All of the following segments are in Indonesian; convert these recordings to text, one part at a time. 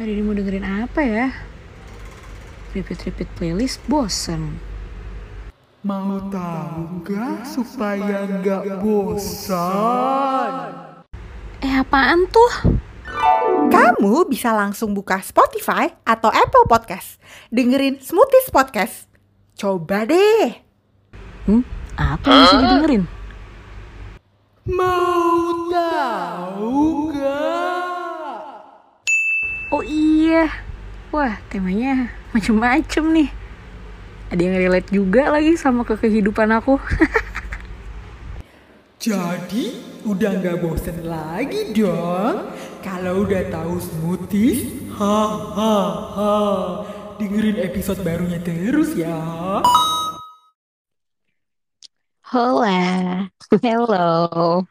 Hari ini mau dengerin apa ya? Repeat-repeat playlist bosen. Mau tahu nggak supaya nggak bosan? Eh apaan tuh? Kamu bisa langsung buka Spotify atau Apple Podcast. Dengerin Smoothies Podcast. Coba deh. Hmm? Apa yang bisa didengerin? Mau tahu nggak? Oh iya. Wah temanya macem-macem nih. Ada yang relate juga lagi sama ke kehidupan aku. Jadi udah nggak bosen lagi dong? Kalau udah tahu smoothies, ha ha ha. Dengerin episode barunya terus ya. Hola. Hello.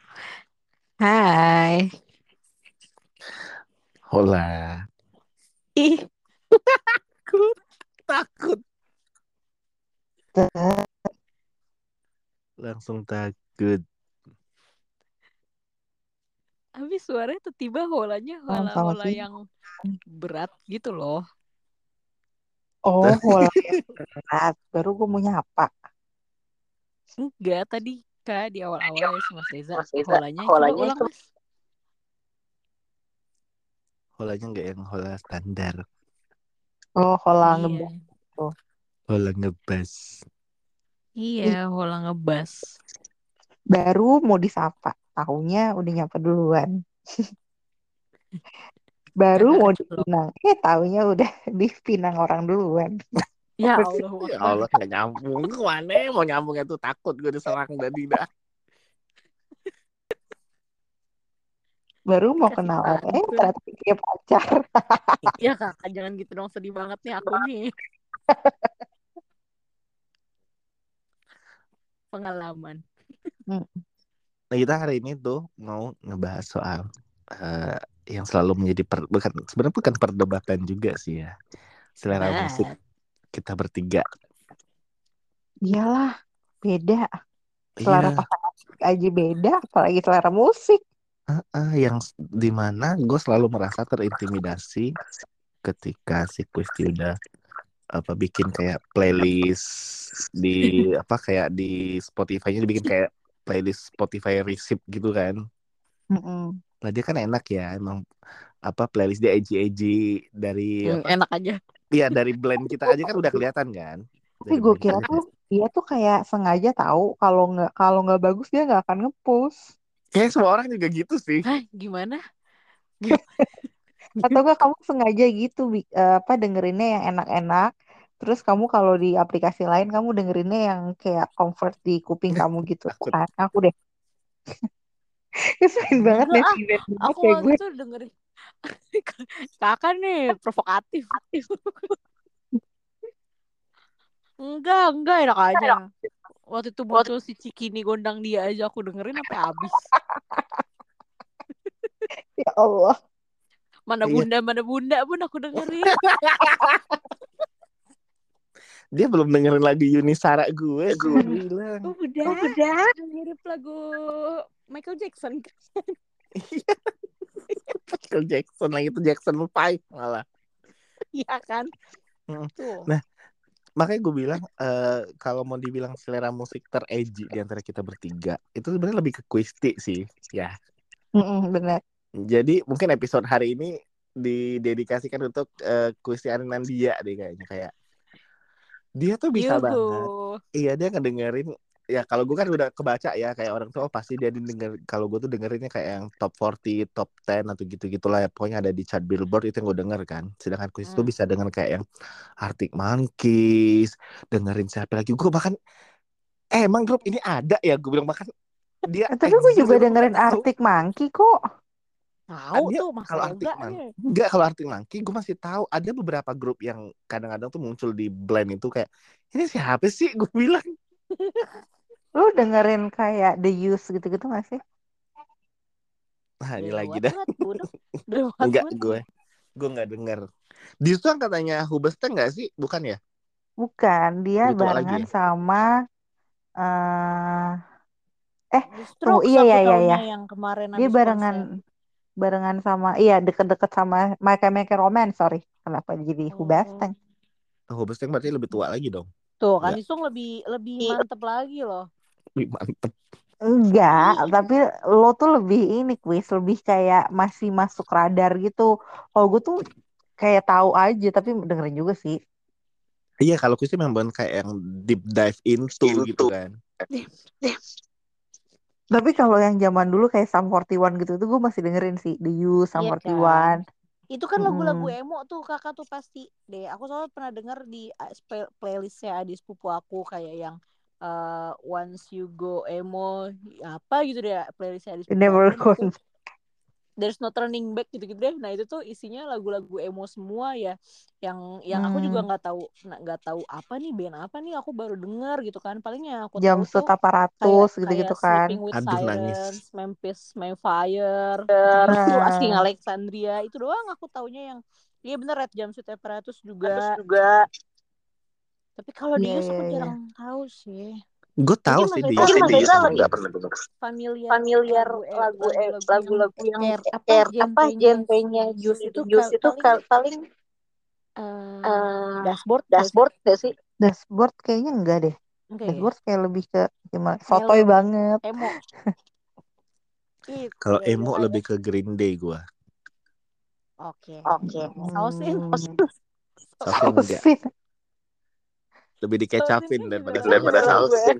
Hai. Hola. Ih, Takut. Takut. Langsung takut. habis suaranya tiba-tiba holanya Selamat hola-hola yang berat gitu loh. Oh, hola berat. Baru gue mau nyapa. Enggak, tadi kak di awal-awal ya Mas Reza, Mas Reza, holanya, holanya ulang itu- Mas. Holanya nggak yang hola standar. Oh, hola Iya. ngebas. Hola ngebas. Iya, hola ngebas. Baru mau disapa. Taunya udah nyapa duluan. Baru mau kecelok. dipinang. Eh, taunya udah dipinang orang duluan. Ya? Allah, Ya Allah nggak nyambung. Ke mana mau nyambungnya tuh takut gue diserang tadi dah. Baru mau kenalan. Eh, ternyata dia pacar. Ya kakak jangan gitu dong sedih banget nih aku nih. Pengalaman. Nah kita hari ini tuh mau ngebahas soal eh, yang selalu menjadi per, bukan sebenarnya bukan perdebatan juga sih ya. Selera Nah, musik kita bertiga. Iyalah, beda. Selera Iya. pasangan aja beda, apalagi selera musik. Ah, yang s- di mana gue selalu merasa terintimidasi ketika si Kristi udah apa bikin kayak playlist di apa kayak di Spotify-nya dibikin kayak playlist Spotify receipt gitu kan. Mm-mm. Lah dia kan enak ya emang apa playlist dia edgy-edgy dari hmm, apa enak aja. ya dari blend kita aja kan udah kelihatan kan. Tapi gue kira tuh dia tuh kayak sengaja tahu kalau nggak kalau nggak bagus dia nggak akan ngepost. Kayak semua orang juga gitu sih. Hah, gimana? Atau nggak kamu sengaja gitu eh, apa dengerinnya yang enak-enak. Terus kamu kalau di aplikasi lain kamu dengerinnya yang kayak comfort di kuping kamu gitu Takut. kan. Aku deh. Keselin banget Enggak, ah. Aku kayak waktu gue. itu dengerin kakak nih provokatif. Enggak, enggak enak aja. Waktu itu muncul si Cikini gondang dia aja aku dengerin sampai habis. Ya Allah. Mana Iya. bunda, mana bunda pun aku dengerin. Dia belum dengerin lagu Yunisara gue, gue bilang. Udah, Udah. mirip lagu Michael Jackson. Michael Jackson lagi itu Jackson 5 malah. Iya kan? Tuh. Nah, Makanya gue bilang eh, kalau mau dibilang selera musik teredgy di antara kita bertiga, itu sebenarnya lebih ke Quisti sih, ya. Mm-mm, bener. Jadi mungkin episode hari ini didedikasikan untuk uh, Quisti Arinandia deh kayaknya kayak dia tuh bisa Yuhu. banget. Iya dia ngedengerin ya kalau gue kan udah kebaca ya kayak orang tua pasti dia denger kalau gue tuh dengerinnya kayak yang top 40, top 10 atau gitu gitulah ya pokoknya ada di chart Billboard itu yang gue denger kan. Sedangkan Quiz tuh Hmm. bisa denger kayak yang Arctic Monkeys, dengerin siapa lagi. Gue bahkan eh emang grup ini ada ya gue bilang bahkan dia Eh, Tapi gue juga dengerin. Arctic Monkey kok. Tahu Dia tuh masa kalau Arctic enggak Monkey enggak kalau Arctic Monkey gue masih tahu ada beberapa grup yang kadang-kadang tuh muncul di blend itu kayak ini siapa sih gue bilang Lu dengerin kayak The Used gitu-gitu gak sih? nah ini lagi dah enggak gue gue nggak denger di situ yang katanya Hubesteng nggak sih bukan ya Bukan, dia Lebih tua lagi barengan ya? sama eh Tunggu, Strokes iya, iya, iya, taunya iya. yang kemarin dia barengan konser. barengan sama iya deket-deket sama My Chemical Romance sorry kenapa jadi Oh. Hubastang Oh, Hobesteng berarti lebih tua lagi dong. Tuh kan. Isung lebih lebih Iya. mantep lagi loh. Wih, mantep. enggak tapi lo tuh lebih ini kuis lebih kayak masih masuk radar gitu kalau gue tuh kayak tahu aja tapi dengerin juga sih Iya, kalau Kuis memang kayak yang deep dive into, gitu kan. tapi kalau yang zaman dulu kayak Sum 41 gitu tuh gue masih dengerin sih The You Sum Iya 41 Itu kan lagu-lagu Mm-mm. emo tuh kakak tuh pasti deh. Aku selalu pernah denger di spe- playlistnya adik sepupu aku kayak yang uh, Once You Go Emo apa gitu deh playlistnya adik sepupu Never. Nah, Gone There's No Turning Back gitu-gitu deh. Nah itu tuh isinya lagu-lagu emo semua ya. Yang yang aku juga Hmm. nggak tahu nah, nggak tahu apa nih band apa nih aku baru denger gitu kan. Paling yang aku tahu Jumpsuit tuh gitu-gitu kan Sleeping with Aduh, nangis. Memphis Mayfire, gitu Nah. Asking Alexandria itu doang aku taunya yang iya bener Red Jumpsuit Apparatus juga. Tapi kalau Iya, di Yus aku jarang tahu sih. Gue tahu Mungkin sih Mas di Reza Yus lebih nggak lebih pernah denger. familiar, Familiar lagu lagu lagu-lagu lagu-lagu yang yang R apa apa genrenya Yus itu kal- itu paling eh, dashboard dashboard gak sih? dashboard kayaknya enggak deh Enggak ya? dashboard kayak lebih ke gimana Mellow. banget Emo. Kalau ya emo lebih ke Green Day gue. Oke. Oke. Sausin. Hmm. Sausin enggak. Lebih dikecapin kan daripada Daripada sausin.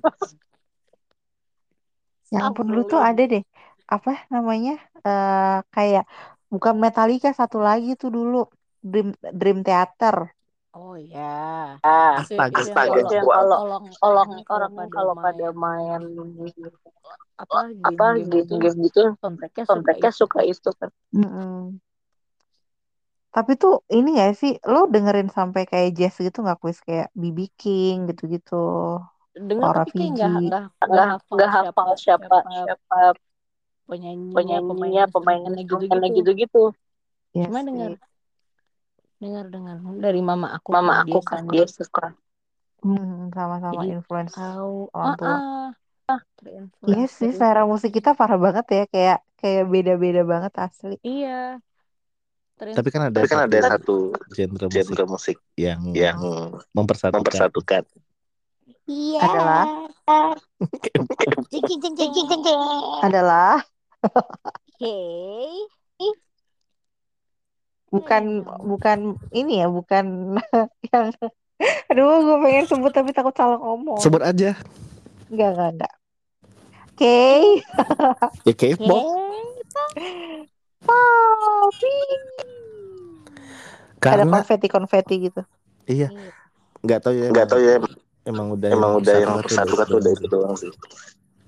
Ya ampun lu tuh ada deh apa namanya eh kayak bukan Metallica satu lagi tuh dulu Dream Dream Theater. Oh ya. Ah, Astaga, astaga, kalau orang orang kalau pada main apa apa game-game gitu game-game gitu soundtracknya suka soundtracknya itu. suka itu kan. Tapi tuh ini ya sih lo dengerin sampai kayak jazz gitu nggak kuis kayak BB King gitu-gitu. Dengar Laura tapi kayak nggak nggak nggak Nggak hafal nggak siapa hafal siapa siapa siapa penyanyinya, pemain penyanyinya, pemain gitu-gitu. gitu-gitu. Iya Cuma dengar dengar dengar dari mama aku Mama kan aku dia kan dia suka. Hmm, sama-sama Jadi influence tahu orang ah tua. ah Iya sih selera musik kita parah banget ya kayak kayak beda-beda banget asli. iya Tapi kan ada Tapi kan satu ada satu genre musik genre musik yang yang mempersatukan. mempersatukan. iya Adalah jeng jeng jeng jeng jeng adalah oke bukan bukan ini ya bukan yang aduh gue pengen sebut tapi takut salah ngomong. Sebut aja. Enggak enggak enggak. Oke. Ya K-pop. Papi. Ada Karena konfeti-konfeti gitu. iya nggak tahu ya. Nggak tahu ya Emang udah emang udah yang persatukan tuh udah itu doang sih.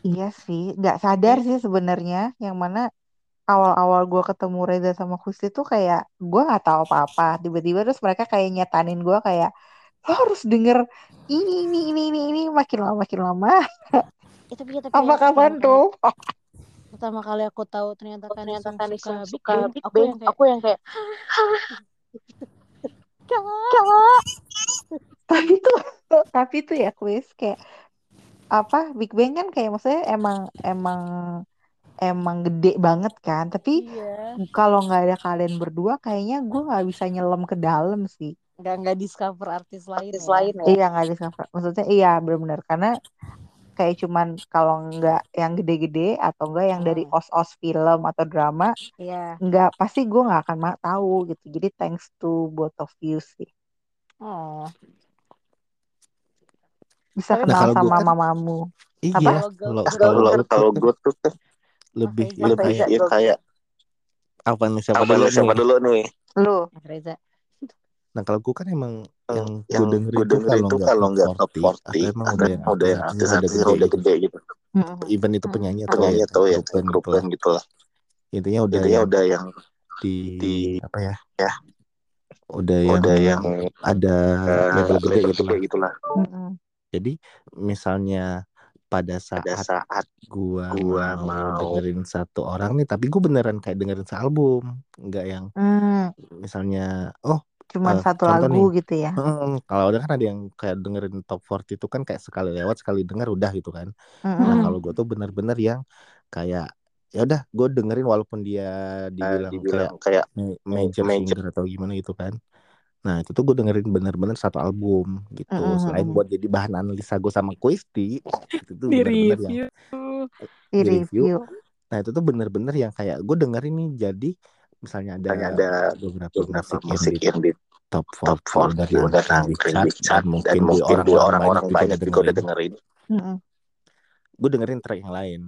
Iya sih, nggak sadar sih sebenarnya yang mana awal-awal gue ketemu Reza sama Kusti tuh kayak gue nggak tahu apa-apa. Tiba-tiba terus mereka kayak nyetanin gue kayak lo harus denger ini ini ini ini ini makin lama makin lama. Apa kali- tuh? Pertama kali aku tahu ternyata kan Ternyata kan suka Isung Big suka Bang Big aku Bang. yang kayak Aku yang kayak Tapi tuh tapi tuh ya kuis kayak apa Big Bang kan kayak maksudnya emang emang emang gede banget kan. Tapi iya kalau nggak ada kalian berdua kayaknya gue nggak bisa nyelam ke dalam sih. nggak nggak discover artis lain artis ya lain ya. Iya nggak discover. Maksudnya iya benar-benar karena kayak cuman kalau nggak yang gede-gede atau enggak yang dari Hmm. os-os film atau drama iya nggak pasti gue nggak akan tahu gitu. Jadi thanks to both of you sih. oh Bisa Tapi Nah, kenal gua sama kan- mamamu. Iya. Kalau Kalau kalau Kalau gue tuh kan lebih lebih kayak ya kayak apa nih siapa apa dulu nih siapa nih? dulu nih? Lu Reza Nah kalau gue kan emang yang gue Yang dengerin gue dengerin kalau tuh nggak kalau nggak top 40 atau 40 emang udah yang udah yang artis-artis yang udah yang udah gede gitu. gitu. Even itu penyanyi atau Penyanyi ya atau ya grup kayak band grup gitu lah. Intinya udah Intinya yang udah yang di, di apa ya? ya Udah yang udah yang ada eh, label gede gitu lah. gitu lah. Jadi misalnya pada Pada saat saat gua, gua mau, mau dengerin satu orang nih, tapi gue beneran kayak dengerin sealbum, nggak yang Hmm, misalnya oh cuman eh, satu lagu nih, gitu ya. hmm, kalau udah kan ada yang kayak dengerin top 40 itu kan kayak sekali lewat sekali denger udah gitu kan. Nah Mm-mm. kalau gue tuh bener-bener yang kayak ya udah gue dengerin walaupun dia dibilang, dibilang kayak kayak ma- major major. singer atau gimana gitu kan nah itu tuh gue dengerin bener-bener satu album gitu Mm-mm, selain buat jadi bahan analisa gue sama Quisti itu tuh Di bener-bener yang review. Di di review. review. nah itu tuh bener-bener yang kayak gue dengerin nih jadi misalnya ada, Misalnya ada beberapa, beberapa musik, musik yang yang di top top 40 udah 40 udah nangkring di nangkring di chart chart dan mungkin, di orang-orang banyak banyak juga udah dengerin. Mm-mm. gue dengerin track yang lain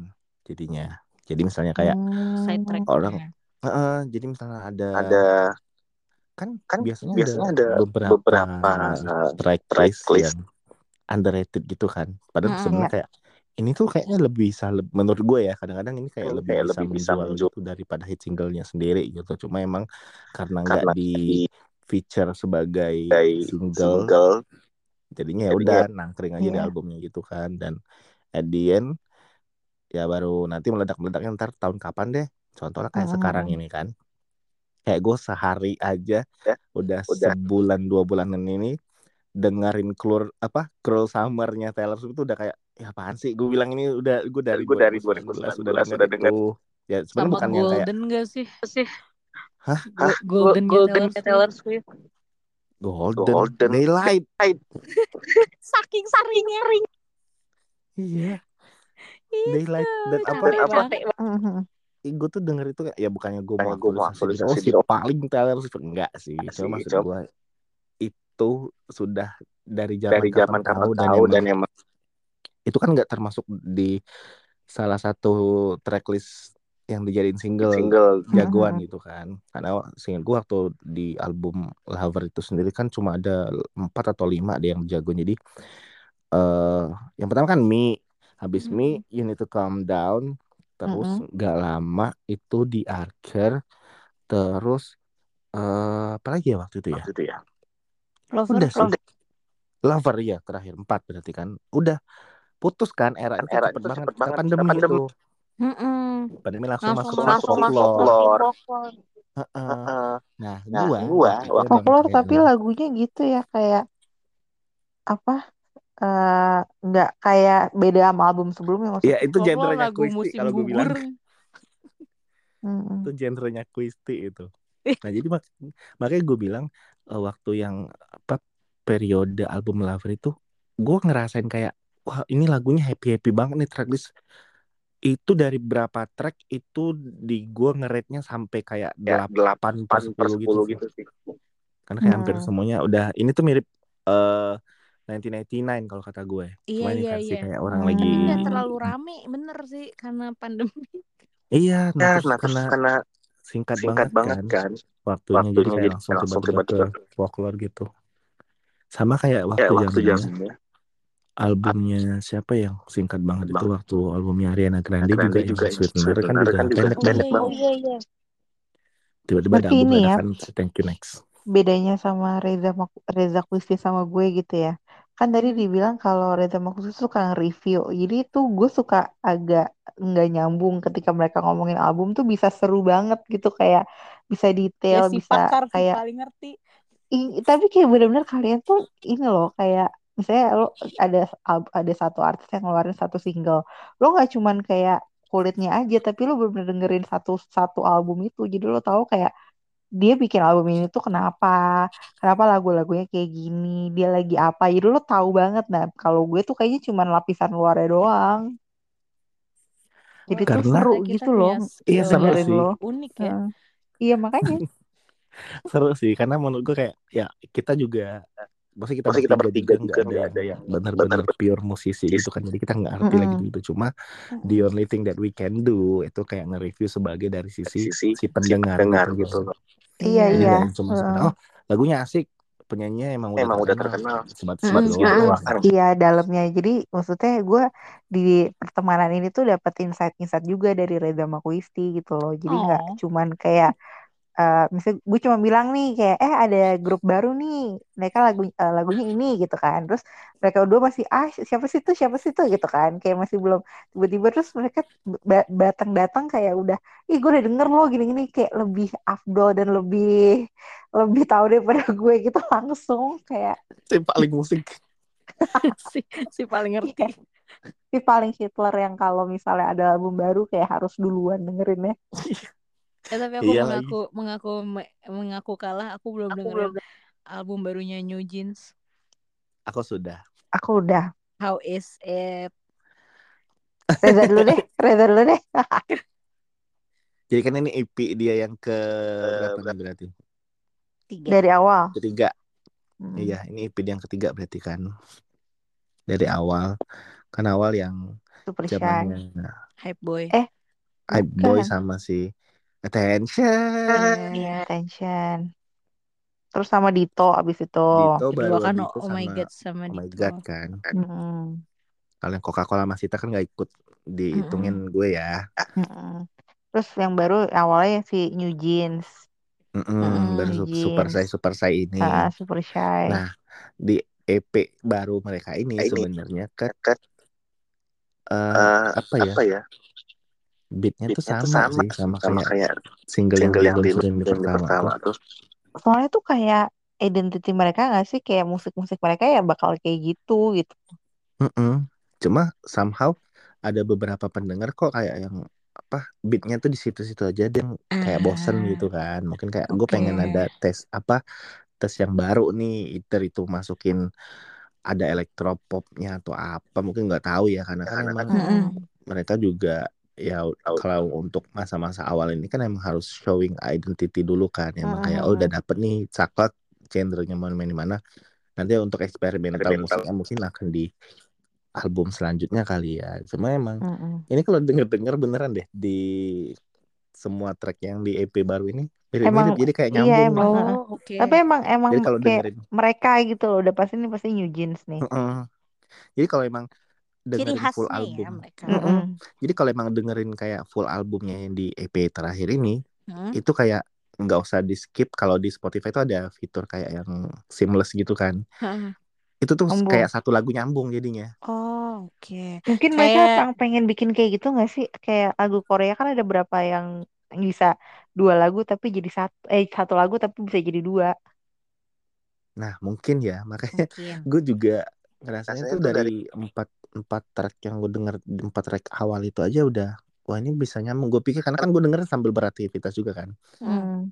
jadinya jadi misalnya kayak Side track. orang Heeh, jadi misalnya ada, Ada kan kan biasanya, biasanya ada, ada beberapa, beberapa track track list list. yang underrated gitu kan. Padahal Mm-mm. sebenarnya Iya. kayak ini tuh kayaknya lebih bisa menurut gue ya kadang-kadang ini kayak Hmm, lebih kayak bisa lebih bisa menjual gitu daripada hit singlenya sendiri gitu. Cuma emang karena nggak di feature sebagai single, single jadinya ya udah nangkring aja di Iya. albumnya gitu kan. Dan at the end ya baru nanti meledak-meledaknya ntar tahun kapan deh. Contohnya kayak Mm-mm. sekarang ini kan. Kayak gue sehari aja Ya, udah, udah. sebulan dua bulanan ini dengerin Cruel apa Cruel Summer-nya Taylor Swift itu udah kayak ya apaan sih gue bilang ini udah gue dari Gue dari 2019 udah 2019 denger udah denger. itu ya sebenarnya bukan yang kayak Golden gak sih? sih Hah? Go- Golden, Golden Taylor Swift. Swift. Golden, Golden Daylight Saking saringnya ring. iya Itu. Daylight dan apa apa. Mhm. gue tuh denger itu kayak ya bukannya gue mau gua mau oh si paling Taylor Swift enggak sih Enggak cuma sih, maksud gue itu sudah dari zaman dari zaman kapan tahu dan tahu emang dan emang itu kan nggak termasuk di salah satu tracklist yang dijadiin single, single. Jagoan Mhm. gitu kan. Karena seingat gue waktu di album Lover itu sendiri kan cuma ada empat atau lima ada yang jago jadi eh yang pertama kan Me habis Me You Need to Calm Down. Terus nggak lama itu di Archer. Terus eh apa lagi ya waktu itu ya? Waktu itu ya. Lover. udah sih. Lover ya terakhir. Empat berarti kan. Udah putus kan? Era itu Era cepet itu banget. cepet banget, pandemi, kita pandemi. itu Mm-mm. pandemi langsung, Langsung masuk masuk, folklore. folklore. Heeh. Heeh. nah Nah, gua gua itu Folklore tapi lagunya gitu ya kayak apa? eh nggak kayak beda sama album sebelumnya ya maksudnya. itu Folklore genrenya musim kalau gue gugur. bilang itu genrenya Quisti itu Ih. nah jadi mak makanya gue bilang eh, waktu yang apa periode album Lover itu gue ngerasain kayak wah ini lagunya happy happy banget nih tracklist itu dari berapa track itu di gue ngerate-nya sampai kayak Ya, delapan 8 per 10 10 gitu, gitu sih. sih. karena kayak hampir Hmm. semuanya udah ini tuh mirip eh 1999 kalau kata gue Iya, cuma iya, iya. kayak orang Hmm. lagi Tapi nggak terlalu rame, bener sih karena pandemi. iya nah Ya, terus nah karena karena singkat, singkat banget, banget kan kan. waktunya, jadi Waktunya kayak jadi langsung tiba-tiba ke folklore gitu sama kayak waktu Kayak waktu zamannya zamannya albumnya siapa yang singkat banget itu Bang. waktu albumnya Ariana Grande, Grande juga, juga yang yang Sweetener kan juga kan juga pendek-pendek Oh, banget iya, iya. tiba-tiba ada Berarti album ini ya si Thank You Next bedanya sama Reza Reza Quisti sama gue gitu ya. Kan tadi dibilang kalau Reza Quisti suka nge-review. Jadi tuh gue suka agak nggak nyambung ketika mereka ngomongin album tuh bisa seru banget gitu kayak bisa Ya detail, si bisa pakar kayak paling ngerti. I- tapi kayak bener-bener kalian tuh ini loh kayak misalnya lo ada ada satu artis yang ngeluarin satu single lo nggak cuman kayak kulitnya aja tapi lo bener-bener dengerin satu satu album itu jadi lo tahu kayak dia bikin album ini tuh kenapa kenapa lagu-lagunya kayak gini dia lagi apa jadi lo tahu banget nah kalau gue tuh kayaknya cuman lapisan luarnya doang jadi Wah, tuh Karena- seru kita gitu loh Iya, seru sih. lo Unik ya. Heeh. iya makanya seru sih karena menurut gue kayak ya kita juga maksudnya kita Maksudnya kita bertiga bertiga juga juga nggak ada ada yang benar-benar pure musisi gitu kan jadi kita nggak ngerti lagi Mm-mm. gitu cuma the only thing that we can do itu kayak nge-review sebagai dari sisi sisi si pendengar, pendengar gitu, gitu. loh. iya iya cuma Heeh. oh lagunya asik penyanyinya emang udah Emang udah terkenal terkenal. sebat sebat doang kan. Iya dalamnya jadi maksudnya gue di pertemanan ini tuh dapet insight-insight juga dari Reza Makwisti gitu loh jadi nggak Oh. cuman kayak eh misalnya gue cuma bilang nih kayak eh ada grup baru nih mereka lagu eh, lagunya ini gitu kan. Terus mereka berdua masih ah siapa sih tuh siapa sih tuh gitu kan. Kayak masih belum tiba-tiba terus mereka datang-datang kayak udah ih gue udah denger loh gini-gini kayak lebih afdol dan lebih lebih tahu daripada gue gitu langsung kayak si paling musik. Si, si paling ngerti. si paling Hitler yang kalau misalnya ada album baru kayak harus duluan dengerin ya. Ya, tapi aku Iya mengaku mengaku mengaku kalah. Aku belum dengerin album barunya New Jeans. Aku sudah. Aku udah. How is it? Reza dulu deh, Reza dulu deh. Jadi kan ini EP dia yang ke berapa nih berarti? Tiga. Dari awal. Ketiga. Hmm. Iya, ini EP yang ketiga berarti kan. Dari awal. Kan awal yang Super Shy. zamannya Hype boy. Eh, Hype Boy sama si Attention. Iya, attention. Terus sama Dito abis itu. Dito baru kan Dito Oh My God sama Oh My Dito. God kan. Mm-mm. Kalau yang Coca-Cola Mas Sita kan nggak ikut dihitungin gue ya. Mm-mm. Terus yang baru awalnya si New Jeans, Mm-mm, Mm-mm, baru su- Super jeans. Sai Super Sai ini. ah, Super Shy. Nah, di EP baru mereka ini sebenarnya kan eh, apa ya? Beatnya tuh sama, sih sama, kayak, single, yang diluncurin di pertama, tuh. Soalnya tuh kayak identity mereka nggak sih kayak musik-musik mereka ya bakal kayak gitu gitu. Mm-mm. Cuma somehow ada beberapa pendengar kok kayak yang apa beatnya tuh di situ-situ aja dan kayak bosen Ah, gitu kan. Mungkin kayak gue Oke. pengen ada tes apa tes yang baru nih, either itu masukin ada elektropopnya atau apa mungkin nggak tahu ya karena kan emang Mm-mm. mereka juga ya kalau untuk masa-masa awal ini kan emang harus showing identity dulu kan emang kayak oh udah dapet nih saklek genrenya mau main di mana nanti untuk eksperimental musiknya mungkin akan di album selanjutnya kali ya cuma emang Mm-mm. ini kalau denger-denger beneran deh di semua track yang di EP baru ini Emang- mirip-mirip jadi kayak iya, nyambung emang. Oh, oke. Tapi emang emang jadi kalau kayak dengerin mereka gitu loh udah pasti ini pasti New Jeans nih. Heeh. jadi kalau emang Ciri dengerin full khasnya ya album mereka. Mm-mm. Jadi kalau emang dengerin kayak full albumnya yang di EP terakhir ini, Hmm? itu kayak nggak usah di skip. Kalau di Spotify itu ada fitur kayak yang seamless gitu kan. Heeh. Itu tuh Nyambung. kayak satu lagu nyambung jadinya. Oh, oke. Mungkin mereka Kayak- emang pengen bikin kayak gitu nggak sih? Kayak lagu Korea kan ada berapa yang bisa dua lagu tapi jadi satu eh satu lagu tapi bisa jadi dua. Nah mungkin ya makanya Mungkin. gue juga ngerasanya tuh dari empat empat track yang gue denger empat track awal itu aja udah wah ini bisa nyambung. Gue pikir karena kan gue dengerin sambil beraktivitas juga kan. Hmm.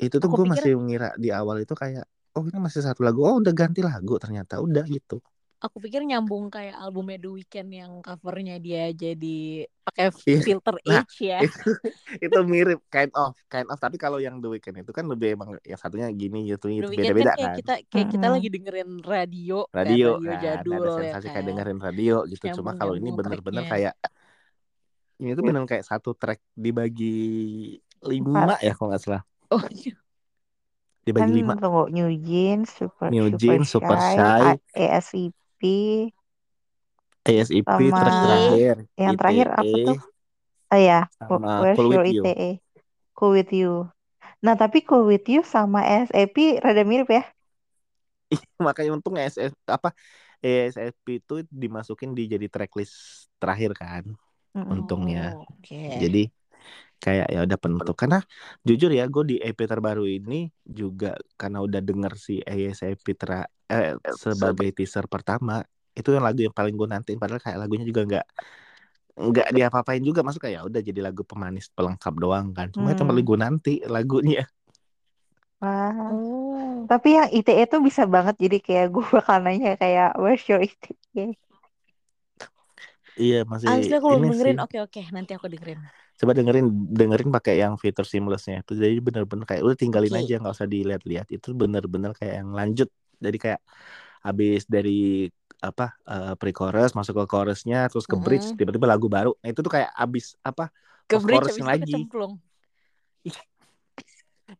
Itu tuh gue pikir- masih mengira di awal itu kayak oh ini masih satu lagu. Oh udah ganti lagu ternyata udah gitu. Aku pikir nyambung kayak albumnya The Weeknd yang covernya dia jadi pakai Iya. filter Nah, H ya. itu itu mirip kind of kind of. Tapi kalau yang The Weeknd itu kan lebih emang yang satunya gini gitu gitu Weeknd beda-beda kan kayak kan. kita kayak kita lagi dengerin radio, kan, radio radio kan jadul ada ya sensasi kayak kan. dengerin radio gitu. Cuma kalau ini bener-bener kayak ini tuh bener kayak satu track dibagi lima ya kalau nggak salah. Oh, dibagi Kan lima. tunggu New Jeans, Super New Super Jeans, Super Shy, Shy, ASIP Sama- terakhir yang terakhir apa ITE, tuh? Oh ya, sama Where's Cool Your With You. ITE? Cool With You. Nah, tapi Cool With You sama ASAP rada mirip ya. makanya untung SS apa ASIP itu dimasukin di jadi tracklist terakhir kan Mm-mm. untungnya Oh, Oke. Jadi kayak ya udah penutup karena jujur ya gue di EP terbaru ini juga karena udah denger si ASAP tera eh, sebagai teaser pertama itu yang lagu yang paling gue nantiin padahal kayak lagunya juga nggak nggak diapa-apain juga masuk kayak ya udah jadi lagu pemanis pelengkap doang kan cuma itu Hmm. paling gue nanti lagunya Wah. Oh. Tapi yang ITE tuh bisa banget jadi kayak gue bakal nanya kayak Where's your ITE? iya masih Asli aku belum dengerin. Oke oke, nanti aku dengerin. Coba dengerin dengerin pakai yang fitur seamlessnya itu. Jadi bener-bener kayak udah tinggalin Oke. aja nggak usah dilihat-lihat. Itu bener-bener kayak yang lanjut. Jadi kayak habis dari apa eh, pre-chorus masuk ke chorusnya terus ke bridge Mhm. tiba-tiba lagu baru. Nah itu tuh kayak abis apa Ke bridge habis lagi.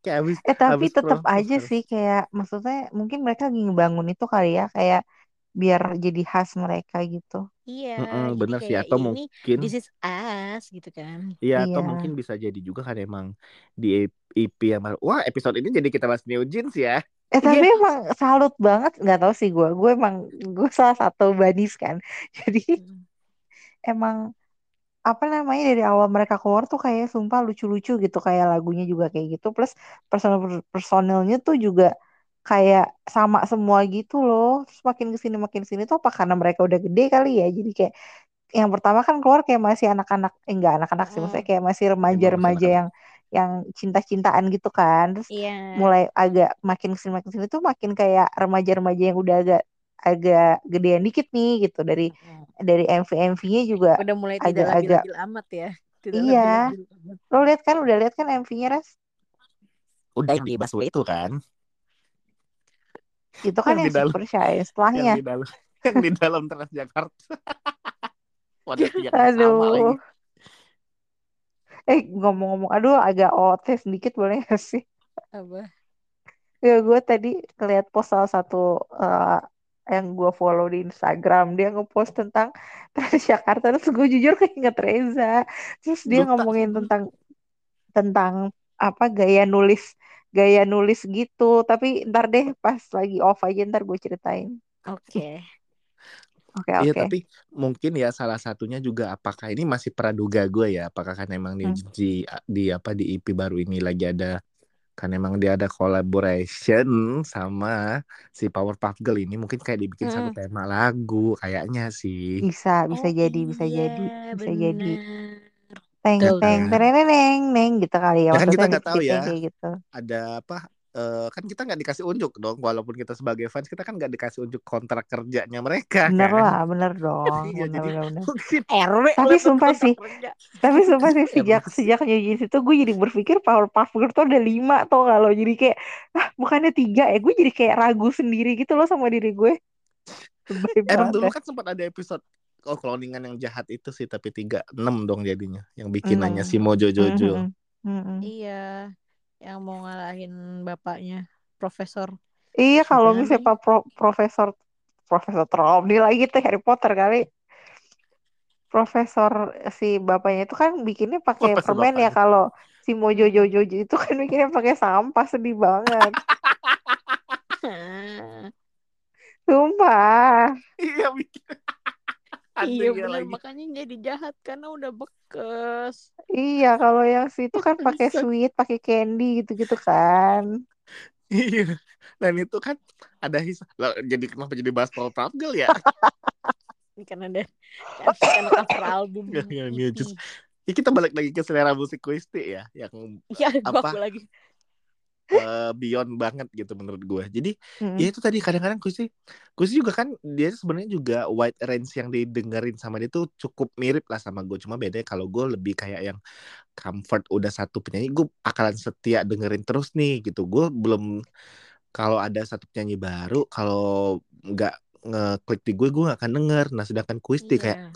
kayak abis Eh tapi habis tetap aja sih kayak maksudnya mungkin mereka lagi ngebangun itu kali ya kayak biar jadi khas mereka gitu. Iya, Mm-mm, jadi bener sih atau ini mungkin this is us gitu kan. Iya atau Iya. mungkin bisa jadi juga kan emang di EP yang baru wah episode ini jadi kita bahas New Jeans ya Eh tapi Iya. emang salut banget nggak tahu sih gue gue emang gue salah satu banis kan jadi Hmm. emang apa namanya dari awal mereka keluar tuh kayak sumpah lucu-lucu gitu kayak lagunya juga kayak gitu plus personal personilnya tuh juga kayak sama semua gitu loh. Terus makin ke sini makin ke sini tuh apa karena mereka udah gede kali ya. Jadi kayak yang pertama kan keluar kayak masih anak-anak, eh, enggak anak-anak sih, maksudnya kayak masih masih remaja-remaja yang yang cinta-cintaan gitu kan. Terus Iya. mulai agak makin ke sini makin ke sini tuh makin kayak remaja-remaja yang udah agak agak gedean dikit nih gitu dari Mm. dari MV-MV-nya juga Udah mulai tidak agak-agak labil-labil amat ya. Tidak Iya. labil-labil amat. lo lihat kan udah lihat kan MV-nya Ras Udah yang di itu kan. Itu kan Yang yang, di dalam- super shy Yang setelahnya di dalam. Yang di dalam Transjakarta. Wadah yang sama aduh. lagi. eh ngomong-ngomong aduh agak OT sedikit boleh gak sih? Apa? ya gue tadi ngeliat post salah satu eh, yang gue follow di Instagram dia ngepost tentang Transjakarta terus gue jujur keinget Reza. Terus dia Duta. ngomongin tentang tentang apa gaya nulis gaya nulis gitu tapi ntar deh pas lagi off aja ntar gue ceritain Oke. oke Iya oke tapi mungkin ya salah satunya juga apakah ini masih praduga gue ya apakah kan emang di, Hmm. di di apa di EP baru ini lagi ada kan emang dia ada collaboration sama si Powerpuff Girl ini mungkin kayak dibikin satu Hmm. tema lagu kayaknya sih bisa bisa Oh jadi bisa iya, jadi bisa jadi benar. Teng Betul. teng tereneng neng gitu kali ya Ya kan kita maksudnya nggak tahu ya. gitu ada apa eh, kan kita nggak dikasih unjuk dong walaupun kita sebagai fans kita kan nggak dikasih unjuk kontrak kerjanya mereka bener kan lah bener dong iya bener jadi bener bener mungkin RW Tapi sumpah kontrak sih, kerja. tapi sumpah sih RW sejak sejak Jeans itu gue jadi berpikir Powerpuff Girls tuh ada lima tuh kalau jadi kayak ah bukannya tiga ya gue jadi kayak ragu sendiri gitu loh sama diri gue emang banget dulu ya kan sempat ada episode oh cloningan yang jahat itu sih tapi tiga enam dong jadinya yang bikinannya enam si Mojo Hmm, Jojo hmm, hmm, hmm. Iya, yang mau ngalahin bapaknya, Profesor. iya kalau misalnya Pak Pro- Profesor Profesor Trelawney lagi tuh Harry Potter kali Profesor si bapaknya itu kan bikinnya pakai permen ya kalau si Mojo Hmm. Jojo itu kan bikinnya pakai sampah sedih banget sumpah iya bikin iya ya bener lagi makanya jadi jahat karena udah bekes. Iya, kalau yang situ kan pakai sweet, pakai candy gitu-gitu kan. iya dan itu kan ada his jadi kenapa jadi bahas Powerpuff Girl ya Ini kan ada karena cover album nggak, New EP. Jeans. Ya, kita balik lagi ke selera musik Kuisti ya yang Iya, gua Apa? aku lagi. Eh, beyond banget gitu menurut gue. Jadi Mm. ya itu tadi kadang-kadang Kuisti, Kuisti juga kan dia sebenarnya juga wide range yang didengerin sama dia tuh cukup mirip lah sama gue. Cuma bedanya kalau gue lebih kayak yang comfort udah satu penyanyi gue akalan setia dengerin terus nih gitu. Gue belum kalau ada satu penyanyi baru kalau nggak ngeklik di gue gue gak akan denger. Nah sedangkan Kuisti kayak Iya.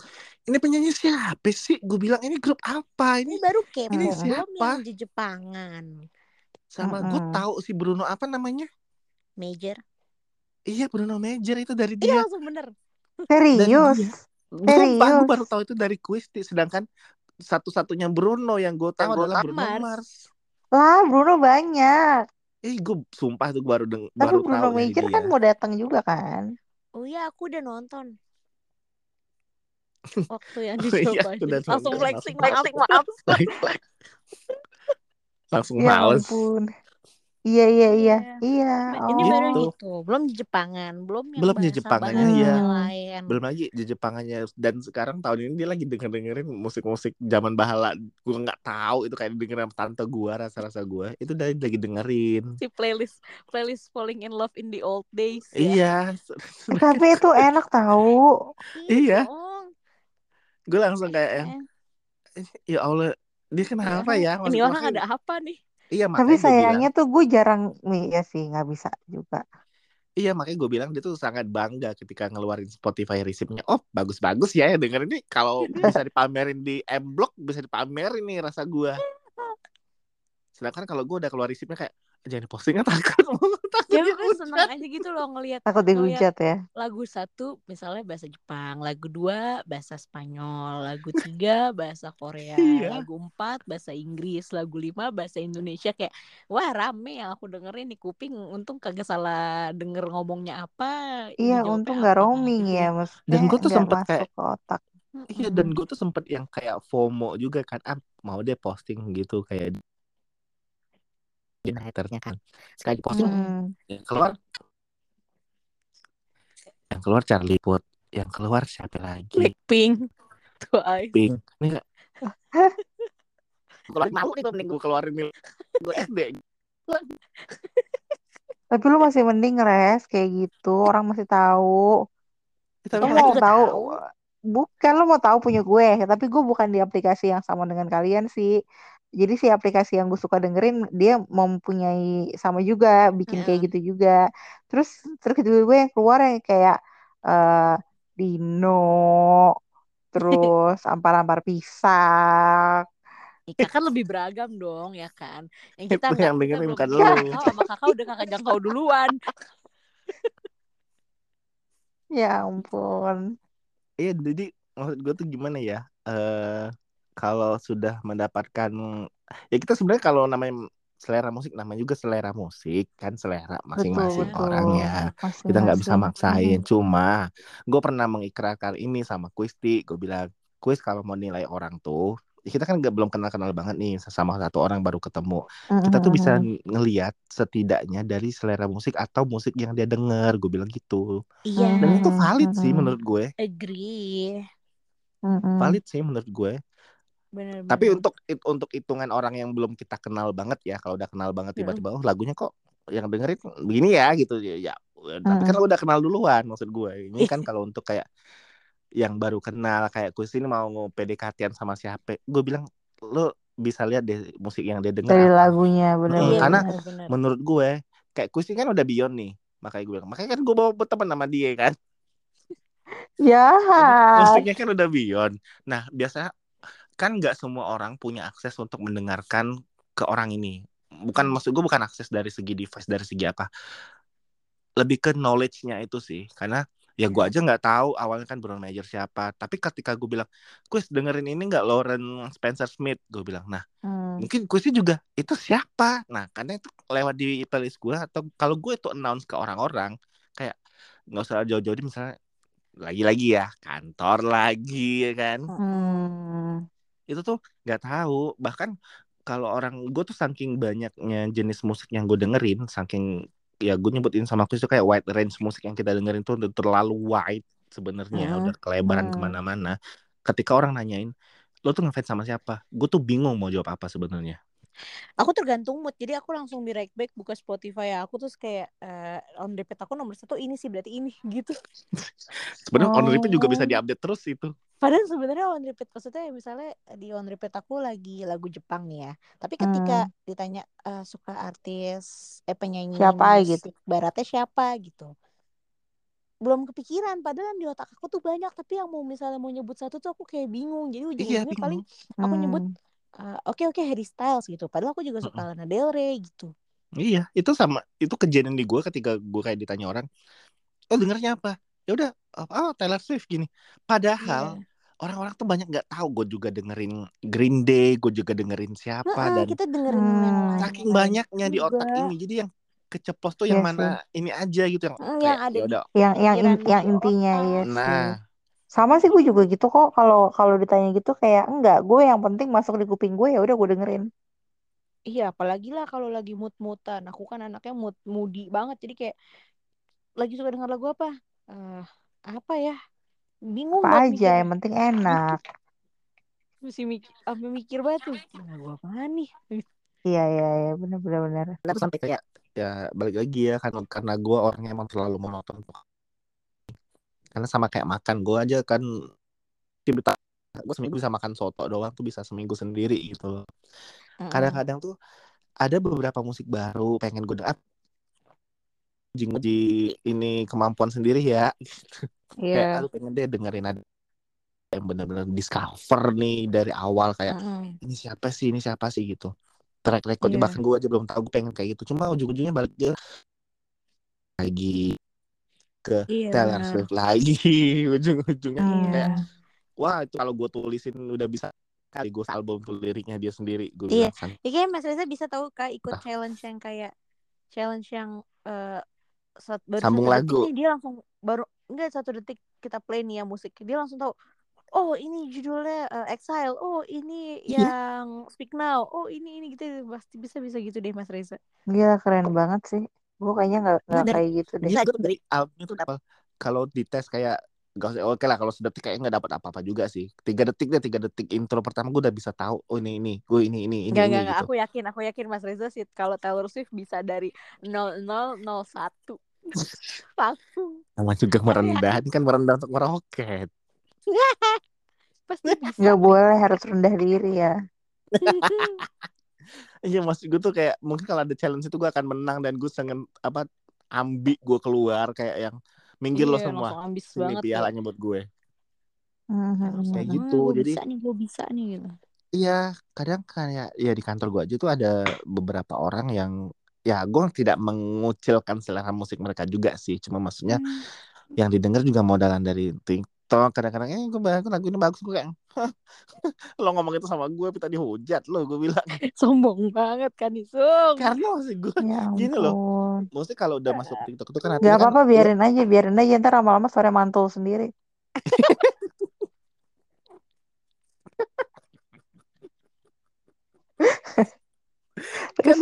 ini penyanyi siapa sih? Gue bilang ini grup apa? Ini Ini baru kemo, Ini siapa? di Jepangan. Sama gue Mm-mm. tahu si Bruno apa namanya? Major. Iya Bruno Major itu dari Iya dia. langsung bener. Serius? gue baru tahu itu dari Kuisti. Sedangkan satu-satunya Bruno yang gue tahu adalah Bruno Mars. Mars. Lah, Bruno banyak. Eh gue sumpah tuh baru deng Tapi baru Bruno tahu Major dia. kan mau datang juga kan? Oh iya aku udah nonton. Waktu yang Oh iya, langsung flexing, langsung maaf. Langsung Ya males. ampun. Iya, iya, iya. Iya. Iya. Ini baru Gitu. gitu, belum di Jepangan, belum yang Belum di Jepangannya, iya. lain. Belum lagi di Jepangannya dan sekarang tahun ini dia lagi denger dengerin musik-musik zaman bahala. Gue nggak tahu itu kayak dengerin sama tante gue rasa-rasa gue. Itu dari lagi dengerin. Si playlist playlist Falling in Love in the Old Days. ya. Iya. Eh, tapi itu enak tahu. Iya. dong. Gue langsung kayak yang Eh, ya Allah dia kenapa ini ya? orang- Ini Maksud- orang ada apa nih? Iya Tapi bilang. sayangnya tuh gue jarang nih ya sih nggak bisa juga. Iya makanya gue bilang dia tuh sangat bangga ketika ngeluarin Spotify receipt-nya. Oh bagus-bagus ya ya denger ini kalau bisa dipamerin di M Block bisa dipamerin nih rasa gue. Sedangkan kalau gue udah keluar receipt-nya kayak jangan dipostingnya takut takut Ya dia gue seneng aja gitu loh ngelihat Takut dihujat ya. lagu satu misalnya bahasa Jepang, lagu dua bahasa Spanyol, lagu tiga bahasa Korea, Iya. lagu empat bahasa Inggris, lagu lima bahasa Indonesia kayak wah rame yang aku dengerin di kuping. Untung kagak salah denger ngomongnya apa. Iya, untung nggak roaming gitu ya, maksudnya Dan gue tuh sempet kayak ke otak. iya dan gue tuh sempet yang kayak FOMO juga kan ah mau deh posting gitu kayak haternya kan sekali posting Mm-mm. yang keluar yang keluar Charlie Puth yang keluar siapa lagi Blackpink. Twice. Pink ini nggak keluar malu nih mending gue keluarin nih gue SD Tapi lu masih mending res kayak gitu orang masih tahu. tapi Lu Kita mau tahu. bukan lu mau tahu punya gue, tapi gue bukan di aplikasi yang sama dengan kalian sih. Jadi si aplikasi yang gue suka dengerin dia mempunyai sama juga bikin kayak Heeh. gitu juga. Terus terus gue yang keluar yang kayak eh Dino, terus ampar-ampar pisang. Ika kan lebih beragam dong ya kan. Yang kita yang dengerin bukan lu. sama kakak udah kakak jangkau duluan. Ya ampun. Iya, jadi maksud gue tuh gimana ya? Eh kalau sudah mendapatkan ya kita sebenarnya kalau namanya selera musik namanya juga selera musik kan selera masing-masing betul. orang ya. Kita nggak bisa maksain. Cuma gue pernah mengikrarkan ini sama Kuisti. Gue bilang, Kuis kalau mau nilai orang tuh ya kita kan nggak belum kenal-kenal banget nih sama satu orang baru ketemu. Kita tuh bisa ngelihat setidaknya dari selera musik atau musik yang dia denger. Gue bilang gitu. Iya. Dan itu valid sih Mm-mm. menurut gue. Agree. Valid sih menurut gue. Bener-bener. Tapi untuk it- untuk hitungan orang yang belum kita kenal banget ya, kalau udah kenal banget Mm-mm. tiba-tiba oh lagunya kok yang dengerin begini ya gitu ya. ya tapi kan lo udah kenal duluan maksud gue. Ini kan kalau untuk kayak yang baru kenal kayak Kus ini mau PDKT-an sama siapa, gue bilang lo bisa lihat deh musik yang dia denger Dari lagunya Mm, benar-benar. Iya karena bener-bener. menurut gue kayak Kus ini kan udah beyond nih. Makanya gue bilang, makanya kan gue bawa berteman sama dia kan. Jahat. Musiknya kan udah beyond. Nah, biasanya kan nggak semua orang punya akses untuk mendengarkan ke orang ini. Bukan maksud gue bukan akses dari segi device dari segi apa. Lebih ke knowledge-nya itu sih. Karena ya gue aja nggak tahu awalnya kan Brown Major siapa. Tapi ketika gue bilang, Kuis dengerin ini nggak Lauren Spencer Smith? Gue bilang, nah Hmm. mungkin Kuisnya juga itu siapa? Nah karena itu lewat di playlist gue atau kalau gue itu announce ke orang-orang kayak nggak usah jauh-jauh misalnya lagi-lagi ya kantor lagi ya kan Hmm. Itu tuh nggak tahu bahkan kalau orang gue tuh saking banyaknya jenis musik yang gue dengerin saking ya gue nyebutin sama aku itu kayak wide range musik yang kita dengerin tuh udah terlalu wide sebenarnya Hmm. udah kelebaran Hmm. ke mana-mana ketika orang nanyain lo tuh ngefans sama siapa gue tuh bingung mau jawab apa sebenarnya Aku tergantung mood. Jadi aku langsung di right back buka Spotify aku terus kayak eh, on repeat aku nomor satu ini sih berarti ini gitu. sebenarnya on repeat juga Oh. bisa diupdate terus itu Padahal sebenarnya on repeat maksudnya misalnya di on repeat aku lagi lagu Jepang nih ya. Tapi ketika Hmm. ditanya eh, suka artis eh penyanyi Siapa musik gitu. baratnya siapa gitu. Belum kepikiran padahal di otak aku tuh banyak tapi yang mau misalnya mau nyebut satu tuh aku kayak bingung. Jadi iya ujung-ujungnya paling bingung aku nyebut Hmm. eh, oke oke Harry Styles gitu. Padahal aku juga suka Lana Del Rey gitu. iya itu sama itu kejadian di gue ketika gue kayak ditanya orang oh dengernya apa ya udah oh Taylor Swift gini padahal Iya. orang-orang tuh banyak nggak tahu gue juga dengerin Green Day gue juga dengerin siapa Heeh, dan kita dengerin yang Hmm. lain saking banyaknya di otak juga. ini jadi yang keceplos tuh yang Iya mana ini aja gitu yang Mm, yang kayak ada ya Yang yang in- yang intinya otak. iya sih. nah Sama sih gue juga gitu kok kalau kalau ditanya gitu kayak enggak, gue yang penting masuk di kuping gue ya udah gue dengerin. Iya, apalagi lah kalau lagi mood-moodan. Aku kan anaknya mood moody banget. Jadi kayak lagi suka dengar lagu apa? Eh, apa ya? Bingung Apa buat aja mikirnya. yang penting enak. Mesti mikir, sampai mikir banget tuh. Lagu apa nih? Iya iya iya benar benar benar. Nah, sampai kayak ya balik lagi ya kan karena gue orangnya emang terlalu monoton karena sama kayak makan gue aja kan gue seminggu bisa makan soto doang tuh bisa seminggu sendiri gitu loh. Kadang-kadang tuh ada beberapa musik baru pengen gue dengar di ini kemampuan sendiri ya kayak Iya. aduh pengen deh dengerin ada yang bener-bener discover nih dari awal kayak Mm-mm. ini siapa sih ini siapa sih gitu track recordnya Iya. bahkan gue aja belum tahu gue pengen kayak gitu cuma ujung-ujungnya balik ke lagi ke Iya. Taylor Swift lagi ujung-ujungnya Hmm. kayak wah itu kalau gue tulisin udah bisa kali gue album tuh liriknya dia sendiri gue Iya. bilang kan Ya kayak Mas Reza bisa tahu kak ikut Ah. challenge yang kayak challenge yang eh sat- baru Sambung satu lagu. detik nih dia langsung baru enggak satu detik kita play nih ya musik dia langsung tahu oh ini judulnya uh, Exile oh ini Iya. yang Speak Now oh ini ini gitu pasti bisa bisa gitu deh Mas Reza Gila keren banget sih. Gue kayaknya nggak nggak kayak gitu deh. Gila gue dari album itu dapat kalau dites kayak gak usah oke lah kalau sedetik kayak nggak dapat apa-apa juga sih tiga detik deh tiga detik intro pertama gue udah bisa tahu oh ini ini gue ini ini ini Enggak, ini enggak, enggak. gitu Aku yakin, aku yakin Mas Reza sih kalau Taylor Swift bisa dari 0001 langsung sama juga merendah ini kan merendah untuk meroket pasti bisa. Nggak boleh harus rendah diri ya. iya maksud gue tuh kayak mungkin kalau ada challenge itu gue akan menang dan gue sengen apa ambi gue keluar kayak yang minggir lo Iya, semua ambis ini banget. pialanya buat gue Mhm. Langsung, Kayak "Ah, gitu, gua jadi- bisa nih, gue bisa nih gitu. Iya, kadang kayak ya di kantor gua aja tuh ada beberapa orang yang ya gue tidak mengucilkan selera musik mereka juga sih, cuma maksudnya Hmm. yang didengar juga modalan dari TikTok. Kadang-kadang eh gue bagus lagu ini bagus gue kayak "Hah, lo ngomong itu sama gue kita dihujat lo gue bilang Sombong banget kan Isung. karena maksud gue Ya Gini loh. maksudnya kalau udah masuk TikTok itu kan Gak kan apa-apa biarin aja, biarin aja ntar lama-lama suara mantul sendiri.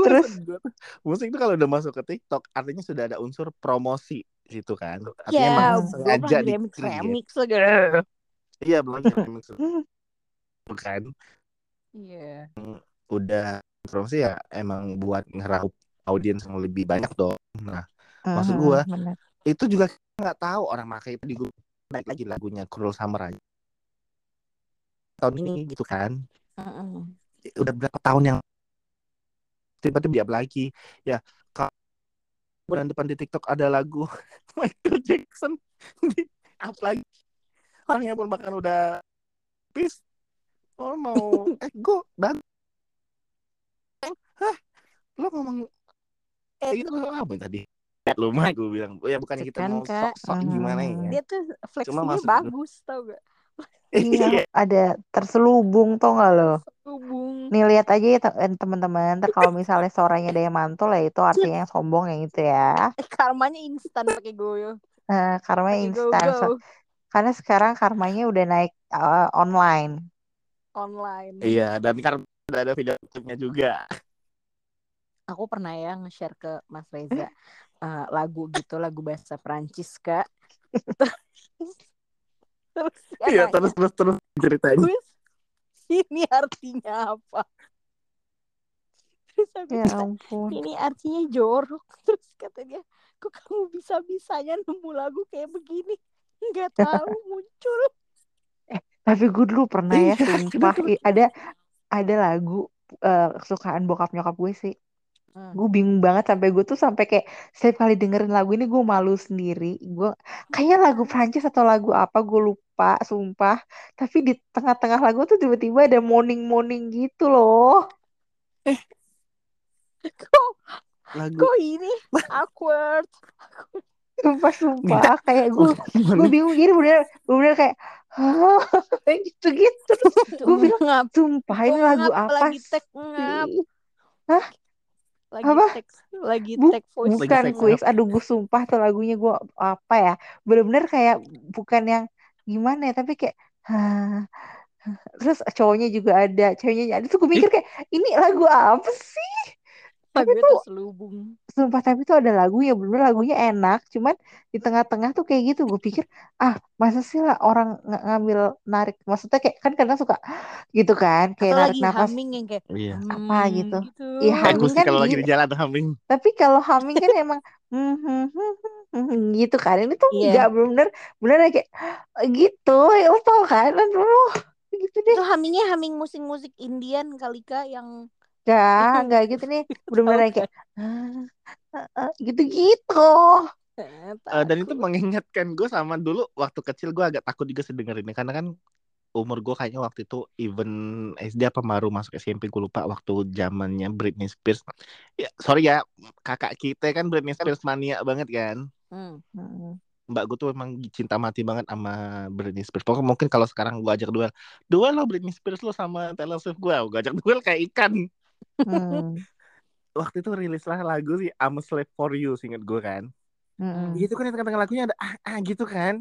Terus terus. maksud gua musik itu kalau udah masuk ke TikTok artinya sudah ada unsur promosi gitu kan artinya Ya, emang sengaja lagi remix lagi. iya belum remix kan Iya. udah promosi ya emang buat ngeraup audiens yang lebih banyak dong nah Maksud Mhm, gua, bener. itu juga nggak tahu orang pakai itu di naik lagi lagunya Cruel Summer aja tahun ini gitu kan Heeh. udah berapa tahun yang tiba-tiba dia lagi. Ya bulan depan di TikTok ada lagu Michael Jackson di up lagi. Orangnya pun bahkan udah pis oh mau eh gue dan hah? Lo ngomong eh itu apa tadi? Lu mah gue bilang. Oh ya bukannya kita Kan, mau sok-sok gimana ya? Dia tuh gua- bagus tau gak? Iya, ada terselubung tau gak lo? Nih lihat aja ya te- teman-teman, kalau misalnya suaranya ada yang mantul ya itu artinya yang sombong yang itu ya. Karmanya instan pakai goyo. Nah, karma instan. go Karena sekarang karmanya udah naik uh, online. online. iya dan kan udah ada video klipnya juga Aku pernah ya nge-share ke Mas Reza eh, lagu gitu, lagu bahasa Prancis kak. Terus, iya terus terus terus ceritain "Gus, ini artinya apa? Terus aku Ya ampun. ini artinya jorok. Terus kata dia, kok kamu bisa-bisanya nemu lagu kayak begini? Nggak tahu muncul. Tapi gue dulu pernah ya, Iya, sumpah ada ada lagu eh, kesukaan bokap nyokap gue sih. Hmm. Gue bingung banget sampai gue tuh sampai kayak setiap kali dengerin lagu ini gue malu sendiri. Gue kayaknya lagu Prancis atau lagu apa gue lupa, sumpah. Tapi di tengah-tengah lagu tuh tiba-tiba ada moaning-moaning gitu loh. Kok, lagu kok ini awkward? Sumpah sumpah kayak gue gue bingung jadi bener bener kayak Hah? gitu gitu Gua bilang, sumpah ini lagu apa lagi ngap, sih? Lagi Apa? tag, lagi Bu- tag voice. bukan kuis aduh gue sumpah tuh lagunya gue apa ya bener-bener kayak bukan yang gimana ya tapi kayak "Hah." terus cowoknya juga ada ceweknya ada tuh gue mikir kayak ini lagu apa sih tapi Lagu tuh terselubung. sumpah tapi tuh ada lagunya bener lagunya enak cuman di tengah-tengah tuh kayak gitu gue pikir ah masa sih lah orang ng- ngambil narik maksudnya kayak kan kadang suka gitu kan kayak Atau narik lagi nafas humming yang kayak iya Apa hmm, gitu. gitu. Iya, kayak humming gue kan kalau lagi gitu. di jalan humming tapi kalau humming kan emang hmm, hmm, gitu kan ini tuh Iya. enggak bener bener kayak gitu ya lo tau kan aduh gitu deh Itu hummingnya humming musik-musik Indian kali kak yang enggak enggak gitu nih. Yang kayak "Ah, ah, ah," gitu-gitu. Eh, Eh, dan itu mengingatkan gue sama dulu waktu kecil gue agak takut juga sedengar ini. Karena kan umur gue kayaknya waktu itu even SD apa baru masuk SMP gue lupa waktu zamannya Britney Spears. Ya sorry ya kakak kita kan Britney Spears mania banget kan. Hmm. Hmm. mbak gue tuh emang cinta mati banget sama Britney Spears. Pokoknya mungkin kalau sekarang gue ajak duel duel lo Britney Spears lo sama Taylor Swift gue gue ajak duel kayak ikan Hmm. waktu itu rilislah lagu sih I'm a Slave for You inget gue kan Hmm. gitu kan di tengah-tengah lagunya ada ah, ah gitu kan.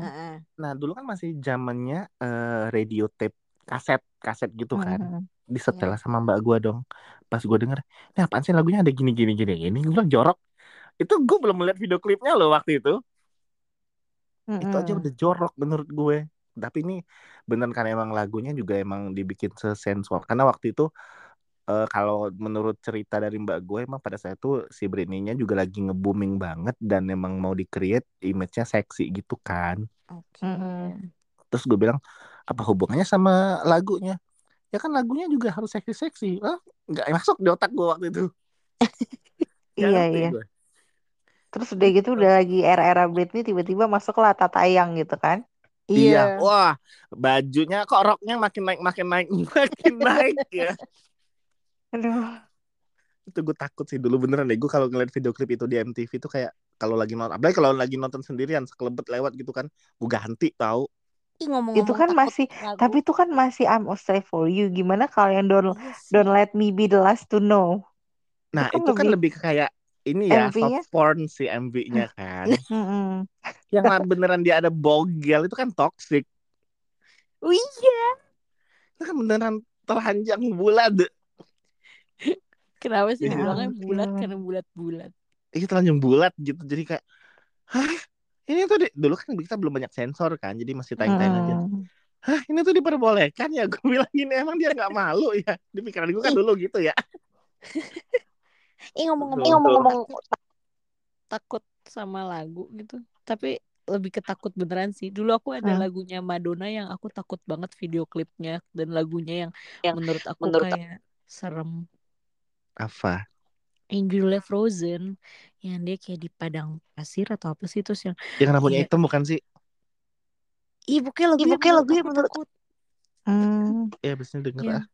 Heeh. Nah dulu kan masih zamannya eh, radio tape kaset kaset gitu kan. Mhm. Disetel sama mbak gua dong. Pas gua denger, ini apaan sih lagunya ada gini gini gini gini. Gue bilang jorok. Itu gue belum melihat video klipnya loh waktu itu. Itu aja Mm-mm. udah jorok menurut gue. Tapi ini bener kan emang lagunya juga emang dibikin sesensual. Karena waktu itu eh, kalau menurut cerita dari mbak gue emang pada saat itu si Britney-nya juga lagi nge-booming banget dan emang mau di-create image-nya seksi gitu kan. Oke. Mm-mm. Terus gue bilang apa hubungannya sama lagunya? Ya kan lagunya juga harus seksi-seksi. Ah, nggak masuk di otak gue waktu itu. Iya iya. gue. Terus udah gitu udah lagi era-era Britney tiba-tiba masuklah Tata Yang gitu kan. Iya, Iya. wah bajunya kok roknya makin naik makin naik makin naik ya. Aduh. Itu gue takut sih dulu beneran deh. Gue kalau ngeliat video klip itu di MTV itu kayak kalau lagi nonton, apalagi kalau lagi nonton sendirian sekelebet lewat gitu kan, gue ganti tahu. Ih ngomong-ngomong Itu kan masih lagu. tapi itu kan masih I'm Stay for You. Gimana kalau yang Don't Iya sih. Don't Let Me Be the Last to Know? Nah Itu itu kan lebih kayak ini ya MV-nya? soft porn si MV-nya kan. Yang beneran dia ada bogel itu kan toxic. Oh iya. Itu kan beneran telanjang bulat. Kenapa sih Ya bilangnya bulat karena bulat-bulat. Itu telanjang bulat gitu. Jadi kayak, hah ini tuh di- dulu kan kita belum banyak sensor kan, jadi masih tayang-tayang aja. Mm-mm. Hah ini tuh diperbolehkan ya? Gue bilang gini emang dia nggak malu ya? Di pikiran gue kan dulu gitu ya. Ih ngomong-ngomong ngomong-ngomong takut sama lagu gitu. Tapi lebih ketakut beneran sih. Dulu aku ada Hmm. lagunya Madonna yang aku takut banget video klipnya dan lagunya yang, Yang menurut aku menurut kayak serem. Apa? Yang judulnya Frozen, yang dia kayak di padang pasir atau apa sih terus yang Yang rambutnya Iya. hitam bukan sih? Ih, pokoknya lagunya pokoknya menurut lagunya aku menurut-. Hmm. Ya biasanya denger Yang ah.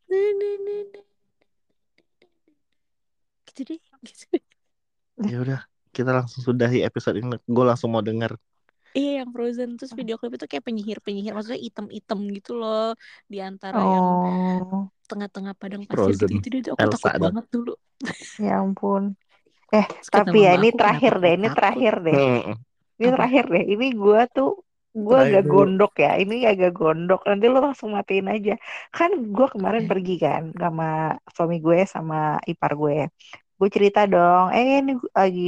gitu deh. Gitu. Ya udah, kita langsung sudahi episode ini. Gue langsung mau denger. Iya yang Frozen terus video klip itu kayak penyihir-penyihir maksudnya item-item gitu loh di antara yang Oh, tengah-tengah padang pasir Frozen. gitu-gitu deh. Aku Elsa takut dong. banget dulu. ya ampun. Eh, Terus tapi ya ini terakhir "Kenapa deh, ini takut?" terakhir deh. Hmm. Ini terakhir deh. Ini gua tuh gua Terakhir agak dulu. gondok ya. Ini agak gondok. Nanti lu langsung matiin aja. Kan gua kemarin Oke. pergi kan sama suami gue sama ipar gue. Gue cerita dong, eh ini gue lagi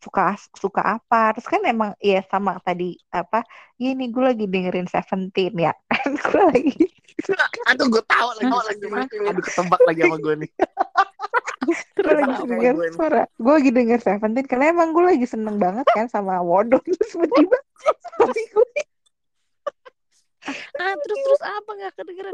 suka suka apa? Terus kan emang ya sama tadi apa? Ya ini gue lagi dengerin Seventeen ya. Kan gue lagi Aduh, gue tahu lagi. Hah? lagi Aduh, ketebak lagi sama gue nih. gue Terus lagi denger gue suara gue lagi denger Seventeen karena emang gue lagi seneng banget kan sama Wodon terus tiba-tiba gue ah terus terus apa nggak kedengeran?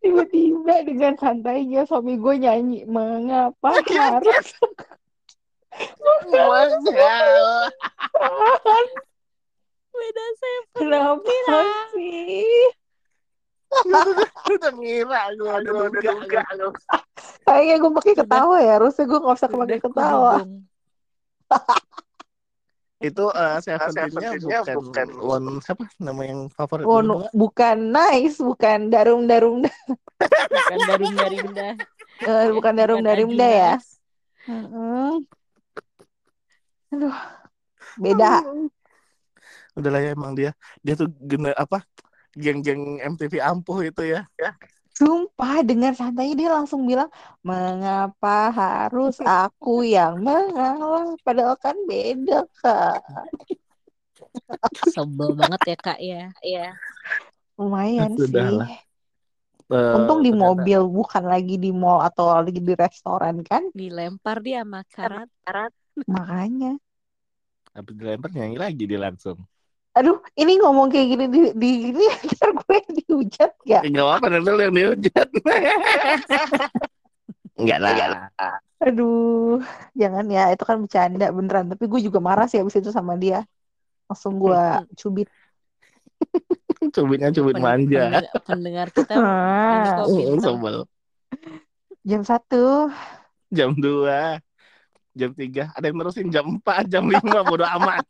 Tiba-tiba dengan santainya suami gue nyanyi mengapa harus Mahal. Beda Seven. kenapa sih Udah ngira gue duga. kayaknya gue pakai ketawa ya harusnya gue nggak usah pakai ketawa. Itu eh Seventeen-nya bukan, bukan. one siapa? Nama yang favorit Oh, no, bukan nice bukan darum darum Bukan darum darimda. Eh, bukan darum darimda ya. aduh beda. Udah lah ya emang dia. Dia tuh gener apa? Geng-geng MTV ampuh itu ya. Sumpah dengan santainya dia langsung bilang mengapa harus aku yang mengalah padahal kan beda kak Sebel banget ya kak ya. Iya. lumayan Sudahlah. sih Eh, untung di ternyata- mobil bukan lagi di mall atau lagi di restoran kan Dilempar dia sama karat. Karat. makanya Habis dilempar nyanyi lagi dia langsung. Aduh ini ngomong kayak gini di, di gini ntar gue dihujat ya Enggak apa-apa nanti lu yang dihujat. Enggak lah. aduh jangan ya itu kan bercanda beneran. Tapi gue juga marah sih abis itu sama dia. Langsung gue cubit. Cubitnya cubit Pen- manja. pendengar, pendengar kita ini Ah, bintang. sebel. jam satu. Jam 2 Jam 3 Ada yang nerusin jam 4 Jam 5 Bodo amat